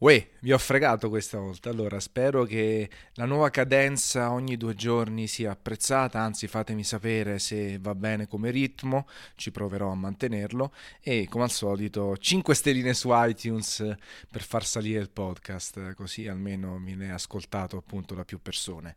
Uè, vi ho fregato questa volta. Allora, spero che la nuova cadenza ogni due giorni sia apprezzata, anzi fatemi sapere se va bene come ritmo, ci proverò a mantenerlo e come al solito 5 stelline su iTunes per far salire il podcast, così almeno mi ne è ascoltato appunto da più persone.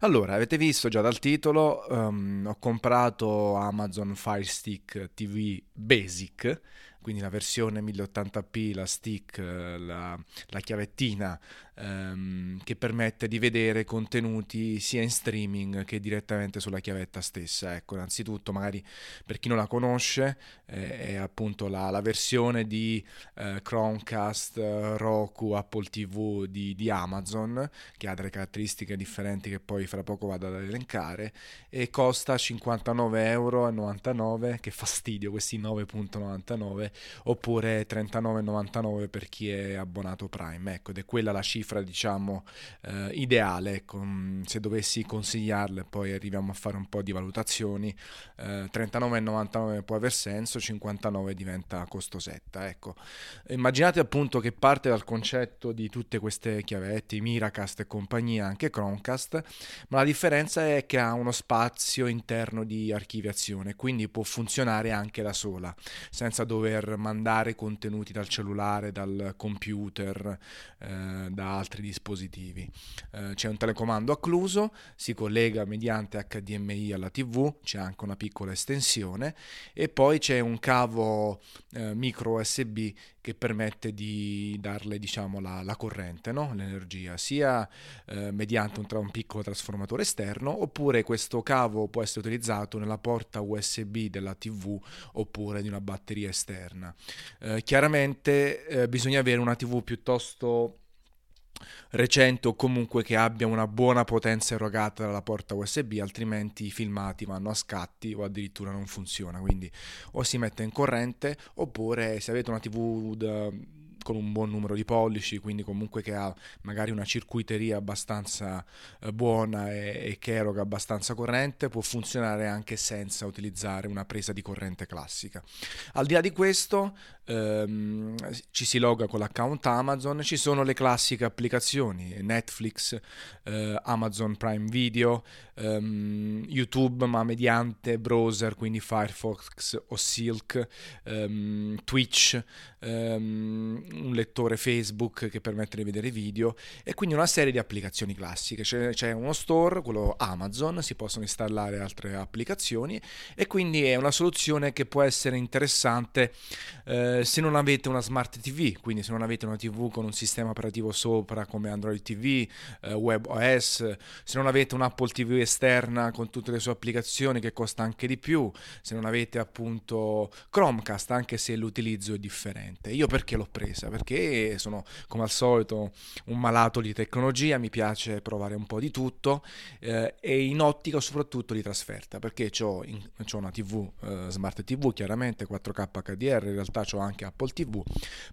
Allora, avete visto già dal titolo, um, ho comprato Amazon Fire Stick TV Basic quindi la versione 1080p, la stick, la, la chiavettina ehm, che permette di vedere contenuti sia in streaming che direttamente sulla chiavetta stessa. Ecco, innanzitutto magari per chi non la conosce eh, è appunto la, la versione di eh, Chromecast, Roku, Apple TV di, di, Amazon che ha delle caratteristiche differenti che poi fra poco vado ad elencare e costa 59,99 euro, che fastidio questi 9,99 oppure 39,99 per chi è abbonato Prime. Ecco, ed è quella la cifra diciamo eh, ideale, ecco, mm, se dovessi consigliarle, poi arriviamo a fare un po' di valutazioni, eh, 39,99 può aver senso, 59 diventa costosetta, ecco. Immaginate appunto che parte dal concetto di tutte queste chiavette, Miracast e compagnia, anche Chromecast, ma la differenza è che ha uno spazio interno di archiviazione, quindi può funzionare anche da sola, senza dover mandare contenuti dal cellulare, dal computer, eh, da altri dispositivi. Eh, c'è un telecomando accluso, si collega mediante HDMI alla TV, c'è anche una piccola estensione e poi c'è un cavo eh, micro USB che permette di darle diciamo, la, la corrente, no? l'energia, sia eh, mediante un, tra un piccolo trasformatore esterno oppure questo cavo può essere utilizzato nella porta USB della TV oppure di una batteria esterna. Eh, chiaramente eh, bisogna avere una TV piuttosto recente o comunque che abbia una buona potenza erogata dalla porta USB, altrimenti i filmati vanno a scatti o addirittura non funziona. Quindi o si mette in corrente oppure se avete una TV da, con un buon numero di pollici, quindi comunque che ha magari una circuiteria abbastanza eh, buona e, e, che eroga abbastanza corrente, può funzionare anche senza utilizzare una presa di corrente classica. Al di là di questo, ehm, ci si loga con l'account Amazon, ci sono le classiche applicazioni, Netflix, eh, Amazon Prime Video, ehm, YouTube, ma mediante browser, quindi Firefox o Silk, ehm, Twitch, ehm, un lettore Facebook che permette di vedere video e quindi una serie di applicazioni classiche. C'è, c'è uno store, quello Amazon, si possono installare altre applicazioni e quindi è una soluzione che può essere interessante eh, se non avete una smart TV, quindi se non avete una TV con un sistema operativo sopra come Android TV, eh, WebOS, se non avete un Apple TV esterna con tutte le sue applicazioni che costa anche di più, se non avete appunto Chromecast anche se l'utilizzo è differente. Io perché l'ho presa? perché sono come al solito un malato di tecnologia, mi piace provare un po' di tutto eh, e in ottica soprattutto di trasferta perché ho una TV, eh, smart TV chiaramente 4K HDR, in realtà ho anche Apple TV,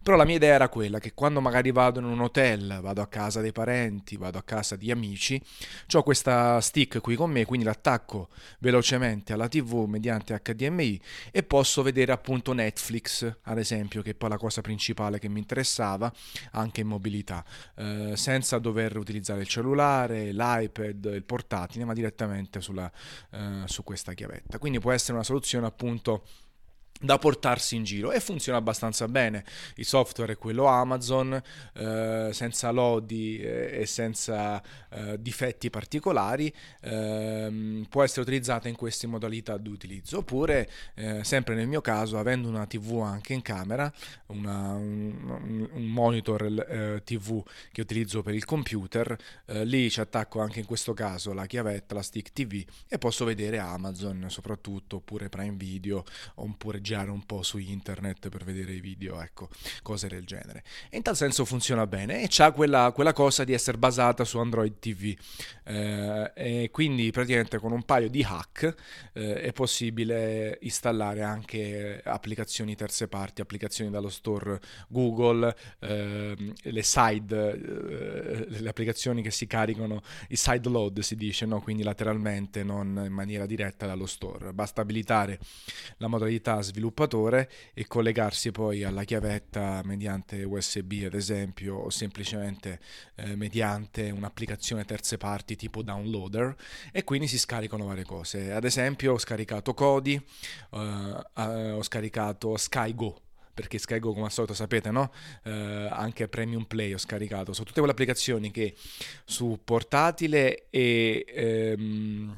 però la mia idea era quella che quando magari vado in un hotel, vado a casa dei parenti, vado a casa di amici, ho questa stick qui con me, quindi l'attacco velocemente alla TV mediante HDMI e posso vedere appunto Netflix ad esempio che è poi la cosa principale che mi interessava anche in mobilità, eh, senza dover utilizzare il cellulare, l'iPad, il portatile, ma direttamente sulla, eh, su questa chiavetta. Quindi può essere una soluzione appunto da portarsi in giro e funziona abbastanza bene. Il software è quello Amazon, eh, senza lodi e senza eh, difetti particolari, eh, può essere utilizzata in queste modalità di utilizzo. Oppure, eh, sempre nel mio caso, avendo una TV anche in camera, una, un, un, monitor eh, TV che utilizzo per il computer, eh, lì ci attacco anche in questo caso la chiavetta, la stick TV e posso vedere Amazon soprattutto, oppure Prime Video, oppure girare un po' su internet per vedere i video, ecco, cose del genere. E in tal senso funziona bene e ha quella, quella, cosa di essere basata su Android TV. Eh, e quindi praticamente con un paio di hack eh, è possibile installare anche applicazioni terze parti, applicazioni dallo store Google, eh, le side eh, le applicazioni che si caricano, i side load si dice, no? quindi lateralmente, non in maniera diretta dallo store. Basta abilitare la modalità sviluppatore e collegarsi poi alla chiavetta mediante USB ad esempio o semplicemente eh, mediante un'applicazione terze parti tipo downloader e quindi si scaricano varie cose. Ad esempio ho scaricato Kodi, eh, eh ho scaricato SkyGo perché SkyGo come al solito sapete no? Eh, anche Premium Play ho scaricato sono tutte quelle applicazioni che su portatile e ehm,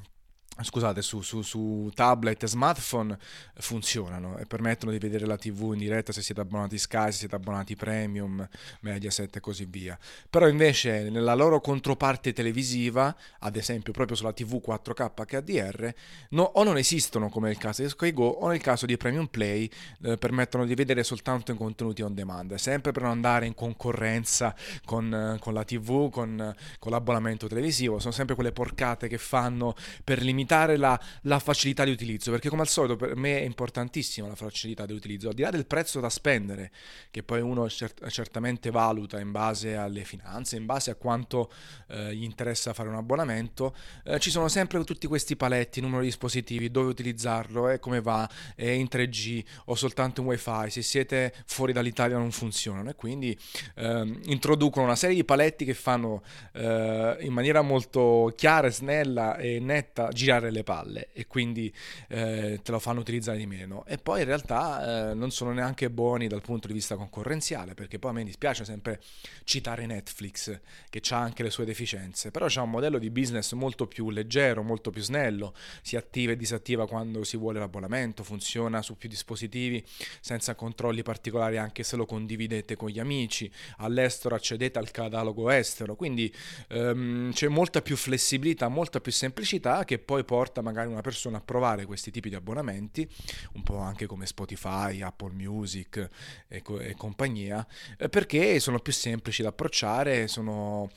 scusate, su, su, su, tablet e smartphone funzionano e permettono di vedere la TV in diretta se siete abbonati Sky, se siete abbonati Premium, Mediaset e così via. Però invece nella loro controparte televisiva, ad esempio proprio sulla TV 4K HDR, no, o non esistono come nel caso di Sky Go o nel caso di Premium Play eh, permettono di vedere soltanto i contenuti on demand, sempre per non andare in concorrenza con, con la TV, con, con l'abbonamento televisivo, sono sempre quelle porcate che fanno per limitare limitare la, la, facilità di utilizzo, perché come al solito per me è importantissima la facilità di utilizzo, al di là del prezzo da spendere, che poi uno cert- certamente valuta in base alle finanze, in base a quanto eh, gli interessa fare un abbonamento, eh, ci sono sempre tutti questi paletti, numero di dispositivi, dove utilizzarlo, e come va, è in 3G o soltanto in wifi, se siete fuori dall'Italia non funzionano. E quindi eh, introducono una serie di paletti che fanno eh, in maniera molto chiara, snella e netta girare girare le palle e quindi eh, te lo fanno utilizzare di meno. E poi in realtà eh, non sono neanche buoni dal punto di vista concorrenziale, perché poi a me dispiace sempre citare Netflix, che ha anche le sue deficienze, però c'è un modello di business molto più leggero, molto più snello, si attiva e disattiva quando si vuole l'abbonamento, funziona su più dispositivi senza controlli particolari anche se lo condividete con gli amici, all'estero accedete al catalogo estero, quindi ehm, c'è molta più flessibilità, molta più semplicità che poi porta magari una persona a provare questi tipi di abbonamenti, un po' anche come Spotify, Apple Music e, co- e compagnia, eh, perché sono più semplici da approcciare, sono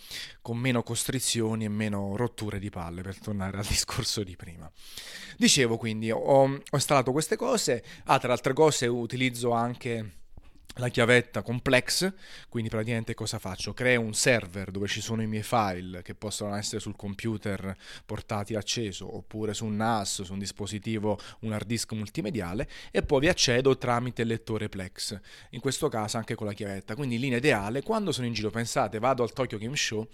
con meno costrizioni e meno rotture di palle, per tornare al discorso di prima. Dicevo quindi, ho, ho installato queste cose, ah, tra altre cose utilizzo anche la chiavetta complex, quindi praticamente cosa faccio? Creo un server dove ci sono i miei file che possono essere sul computer portati acceso oppure su un NAS, su un dispositivo, un hard disk multimediale e poi vi accedo tramite il lettore Plex, in questo caso anche con la chiavetta. Quindi in linea ideale, quando sono in giro, pensate, vado al Tokyo Game Show,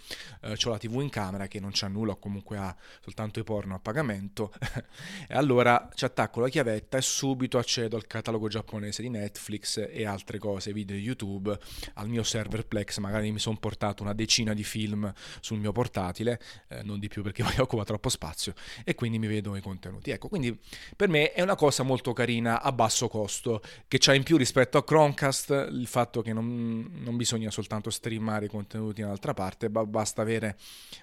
eh, ho la TV in camera che non c'ha nulla o comunque ha soltanto i porno a pagamento e allora ci attacco la chiavetta e subito accedo al catalogo giapponese di Netflix e altre cose cose, video YouTube, al mio server Plex magari mi sono portato una decina di film sul mio portatile, eh, non di più perché poi occupa troppo spazio e quindi mi vedo i contenuti. Ecco, quindi per me è una cosa molto carina a basso costo, che c'ha in più rispetto a Chromecast il fatto che non, non bisogna soltanto streamare i contenuti in un'altra parte, ba- basta avere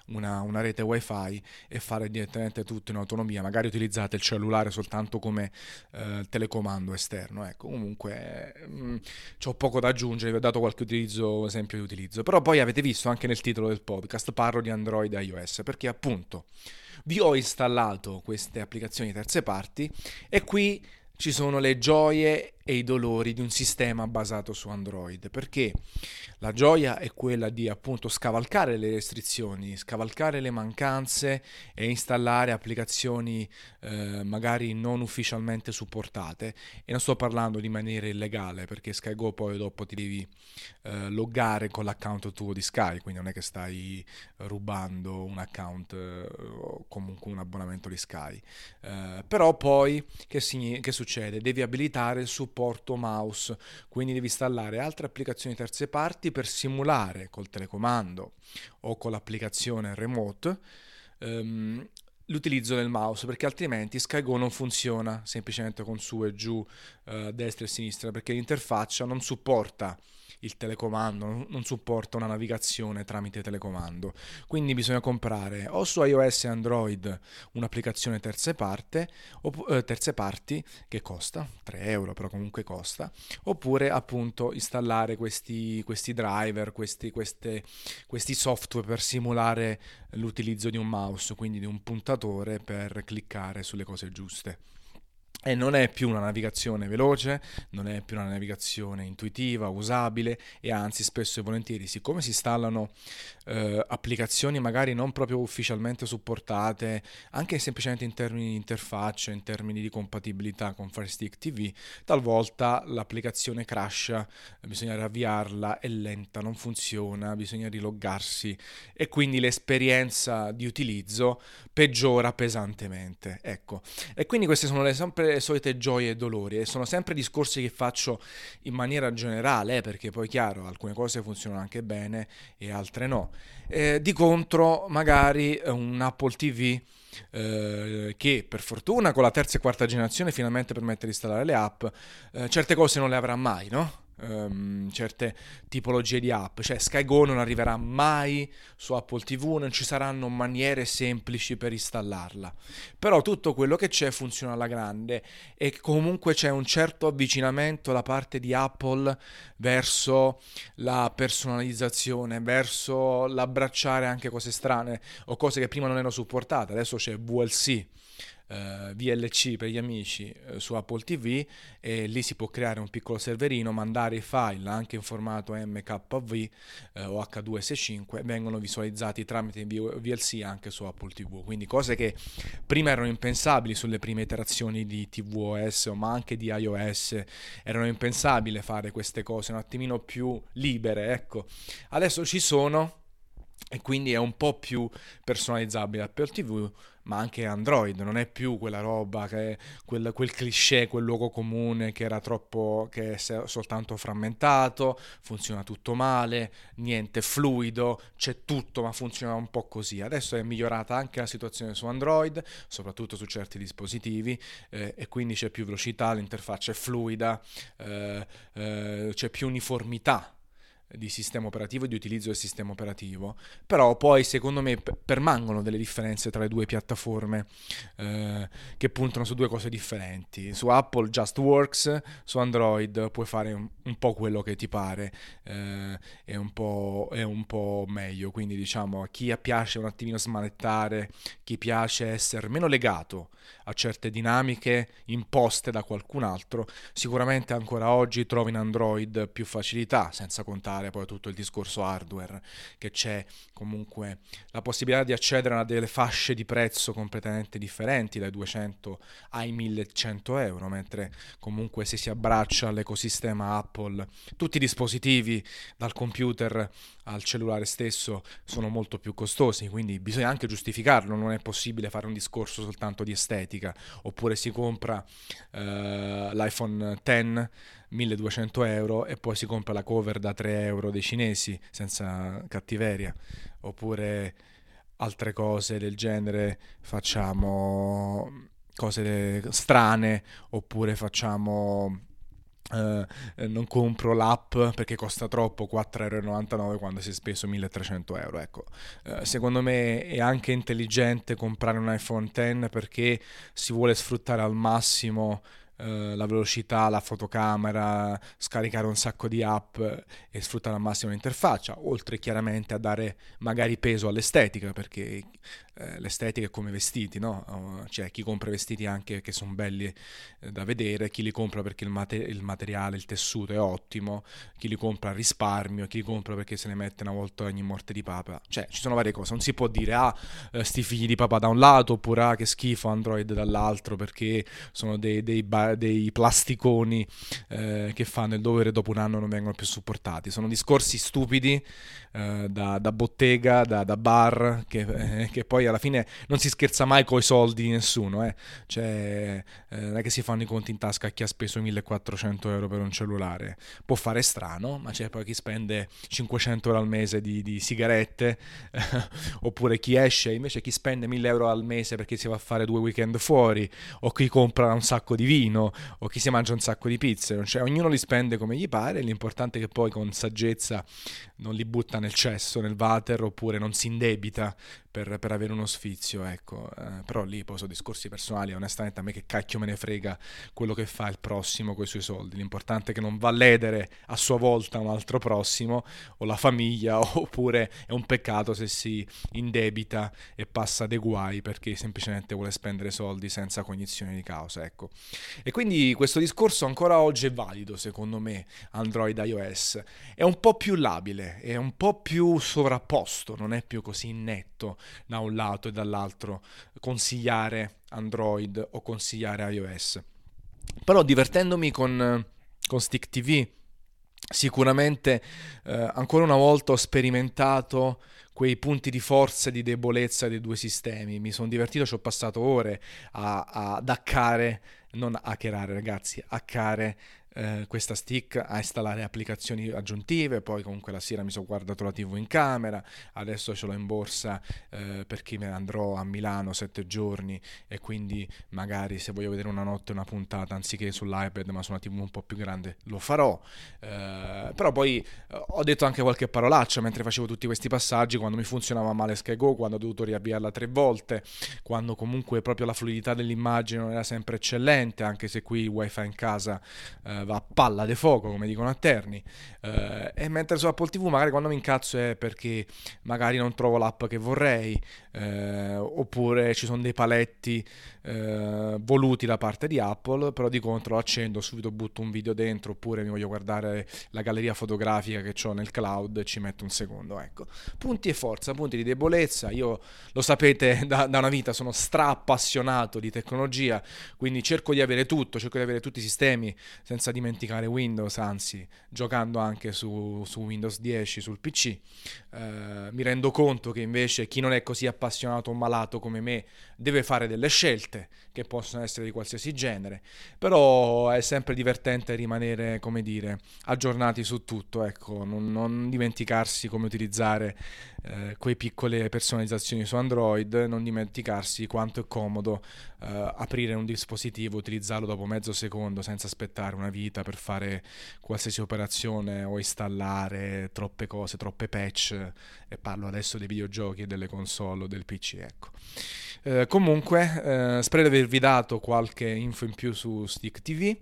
una, una rete wifi e fare direttamente tutto in autonomia, magari utilizzate il cellulare soltanto come eh, telecomando esterno. Ecco, comunque mh, mm, ho poco da aggiungere, vi ho dato qualche utilizzo, esempio di utilizzo. Però poi avete visto anche nel titolo del podcast, parlo di Android e iOS, perché appunto vi ho installato queste applicazioni terze parti e qui ci sono le gioie e i dolori di un sistema basato su Android, perché la gioia è quella di appunto scavalcare le restrizioni, scavalcare le mancanze e installare applicazioni eh, magari non ufficialmente supportate e non sto parlando di maniera illegale perché SkyGo poi dopo ti devi eh, loggare con l'account tuo di Sky, quindi non è che stai rubando un account eh, o comunque un abbonamento di Sky. Eh, però poi che, si, che succede? Devi abilitare il supporto supporto mouse, quindi devi installare altre applicazioni terze parti per simulare col telecomando o con l'applicazione remote um, l'utilizzo del mouse perché altrimenti SkyGo non funziona semplicemente con su e giù, uh, destra e sinistra perché l'interfaccia non supporta il telecomando, non supporta una navigazione tramite telecomando. Quindi bisogna comprare o su iOS e Android un'applicazione terze, parte, opp- eh, terze parti che costa 3 euro, però comunque costa, oppure appunto installare questi, questi driver, questi, queste, questi software per simulare l'utilizzo di un mouse, quindi di un puntatore per cliccare sulle cose giuste. E non è più una navigazione veloce, non è più una navigazione intuitiva, usabile e anzi spesso e volentieri, siccome si installano eh, applicazioni magari non proprio ufficialmente supportate, anche semplicemente in termini di interfaccia, in termini di compatibilità con Fire Stick TV, talvolta l'applicazione crasha, bisogna riavviarla, è lenta, non funziona, bisogna riloggarsi e quindi l'esperienza di utilizzo peggiora pesantemente. Ecco, e quindi queste sono le sempre le solite gioie e dolori e sono sempre discorsi che faccio in maniera generale, eh, perché poi chiaro, alcune cose funzionano anche bene e altre no. Eh, di contro, magari un Apple TV eh, che per fortuna con la terza e quarta generazione finalmente permette di installare le app, eh, certe cose non le avrà mai, no? Um, certe tipologie di app, cioè SkyGo non arriverà mai su Apple TV, non ci saranno maniere semplici per installarla, però tutto quello che c'è funziona alla grande e comunque c'è un certo avvicinamento da parte di Apple verso la personalizzazione, verso l'abbracciare anche cose strane o cose che prima non erano supportate, adesso c'è VLC eh, VLC per gli amici eh, su Apple TV e lì si può creare un piccolo serverino, mandare i file anche in formato MKV eh, o H265 vengono visualizzati tramite VLC anche su Apple TV, quindi cose che prima erano impensabili sulle prime iterazioni di tvOS ma anche di iOS, erano impensabili fare queste cose un attimino più libere, ecco. Adesso ci sono e quindi è un po' più personalizzabile Apple TV ma anche Android, non è più quella roba, che quel, quel cliché, quel luogo comune che era troppo, che è soltanto frammentato, funziona tutto male, niente fluido, c'è tutto ma funziona un po' così. Adesso è migliorata anche la situazione su Android, soprattutto su certi dispositivi eh, e quindi c'è più velocità, l'interfaccia è fluida, eh, eh, c'è più uniformità di sistema operativo e di utilizzo del sistema operativo, però poi secondo me permangono delle differenze tra le due piattaforme eh, che puntano su due cose differenti. Su Apple just works, su Android puoi fare un, un po' quello che ti pare, eh, è, un è, un po', meglio, quindi diciamo a chi piace un attimino smanettare, chi piace essere meno legato a certe dinamiche imposte da qualcun altro, sicuramente ancora oggi trovi in Android più facilità, senza contare poi tutto il discorso hardware, che c'è comunque la possibilità di accedere a delle fasce di prezzo completamente differenti, dai 200 ai 1100 euro, mentre comunque se si abbraccia all'ecosistema Apple, tutti i dispositivi, dal computer al cellulare stesso, sono molto più costosi, quindi bisogna anche giustificarlo, non è possibile fare un discorso soltanto di estetica. Oppure si compra eh, l'iPhone X 1200 euro e poi si compra la cover da 3 euro dei cinesi senza cattiveria, oppure altre cose del genere, facciamo cose strane, oppure facciamo Uh, non compro l'app perché costa troppo 4,99€ quando si è speso 1300 euro ecco. Uh, secondo me è anche intelligente comprare un iPhone X perché si vuole sfruttare al massimo Uh, la velocità, la fotocamera, scaricare un sacco di app e sfruttare al massimo l'interfaccia, oltre chiaramente a dare magari peso all'estetica, perché eh, l'estetica è come vestiti, no? Cioè chi compra vestiti anche che sono belli eh, da vedere, chi li compra perché il, mate- il, materiale, il tessuto è ottimo, chi li compra a risparmio, chi li compra perché se ne mette una volta ogni morte di papa. Cioè ci sono varie cose, non si può dire ah, eh, sti figli di papà da un lato oppure ah, che schifo Android dall'altro perché sono dei, dei, ba- dei plasticoni eh, che fanno il dovere dopo un anno non vengono più supportati. Sono discorsi stupidi eh, da, da, bottega, da, da bar, che, che poi alla fine non si scherza mai con i soldi di nessuno, eh. Cioè, eh, non è che si fanno i conti in tasca a chi ha speso 1400 euro per un cellulare. Può fare strano, ma c'è poi chi spende 500 euro al mese di, di sigarette, oppure chi esce, invece chi spende 1000 euro al mese perché si va a fare due weekend fuori, o chi compra un sacco di vino, o chi si mangia un sacco di pizze. Cioè, ognuno li spende come gli pare, l'importante è che poi con saggezza non li butta nel cesso, nel water, oppure non si indebita per, per avere un uno sfizio, ecco, eh, però lì poi sono discorsi personali, onestamente a me che cacchio me ne frega quello che fa il prossimo con i suoi soldi, l'importante è che non va a ledere a sua volta un altro prossimo o la famiglia oppure è un peccato se si indebita e passa dei guai perché semplicemente vuole spendere soldi senza cognizione di causa, ecco. E quindi questo discorso ancora oggi è valido secondo me, Android iOS, è un po' più labile, è un po' più sovrapposto, non è più così netto da un lato e dall'altro consigliare Android o consigliare iOS. Però divertendomi con, con Stick TV, sicuramente eh, ancora una volta ho sperimentato quei punti di forza e di debolezza dei due sistemi. Mi sono divertito, ci ho passato ore a, a, ad hackare, non hackerare ragazzi, hackare eh, questa stick a installare applicazioni aggiuntive, poi comunque la sera mi sono guardato la TV in camera, adesso ce l'ho in borsa eh, perché me ne andrò a Milano sette giorni e quindi magari se voglio vedere una notte una puntata anziché sull'iPad ma su una TV un po' più grande lo farò. Eh, però poi eh, ho detto anche qualche parolaccia mentre facevo tutti questi passaggi, quando mi funzionava male SkyGo, quando ho dovuto riavviarla tre volte, quando comunque proprio la fluidità dell'immagine non era sempre eccellente, anche se qui il wifi in casa eh, va a palla de fuoco, come dicono a Terni. Eh, e mentre su Apple TV magari quando mi incazzo è perché magari non trovo l'app che vorrei, eh, oppure ci sono dei paletti eh, voluti da parte di Apple, però di contro accendo, subito butto un video dentro, oppure mi voglio guardare la galleria fotografica che ho nel cloud ci metto un secondo. Ecco. Punti e forza, punti di debolezza. Io lo sapete da, da una vita, sono stra appassionato di tecnologia, quindi cerco di avere tutto, cerco di avere tutti i sistemi senza dimenticare Windows, anzi giocando anche su, su Windows 10 sul PC. Eh, mi rendo conto che invece chi non è così appassionato o malato come me deve fare delle scelte che possono essere di qualsiasi genere, però è sempre divertente rimanere, come dire, aggiornati su tutto, ecco, non, non dimenticarsi come utilizzare eh, quelle piccole personalizzazioni su Android, non dimenticarsi quanto è comodo eh, aprire un dispositivo, utilizzarlo dopo mezzo secondo senza aspettare una vita per fare qualsiasi operazione o installare troppe cose, troppe patch e parlo adesso dei videogiochi e delle console o del PC, ecco. Eh, comunque, eh, spero di avervi dato qualche info in più su Stick TV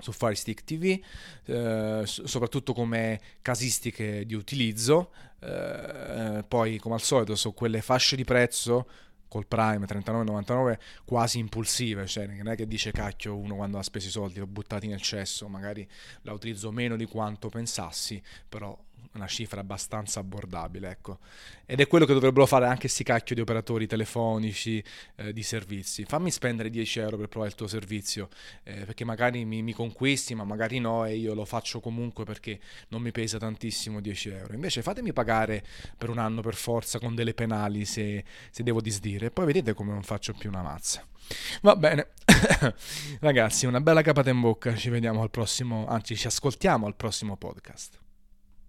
su Fire Stick TV, eh, soprattutto come casistiche di utilizzo. Eh, poi, come al solito, su quelle fasce di prezzo col Prime 39,99 quasi impulsive, cioè non è che dice cacchio uno quando ha speso i soldi, li ho buttati nel cesso, magari la utilizzo meno di quanto pensassi, però una cifra abbastanza abbordabile, ecco. Ed è quello che dovrebbero fare anche sti cacchio di operatori telefonici, eh, di servizi. Fammi spendere 10 euro per provare il tuo servizio, eh, perché magari mi, mi, conquisti, ma magari no, e io lo faccio comunque perché non mi pesa tantissimo 10 euro. Invece fatemi pagare per un anno per forza con delle penali se, se devo disdire, e poi vedete come non faccio più una mazza. Va bene, ragazzi, una bella capata in bocca, ci vediamo al prossimo, anzi ci ascoltiamo al prossimo podcast.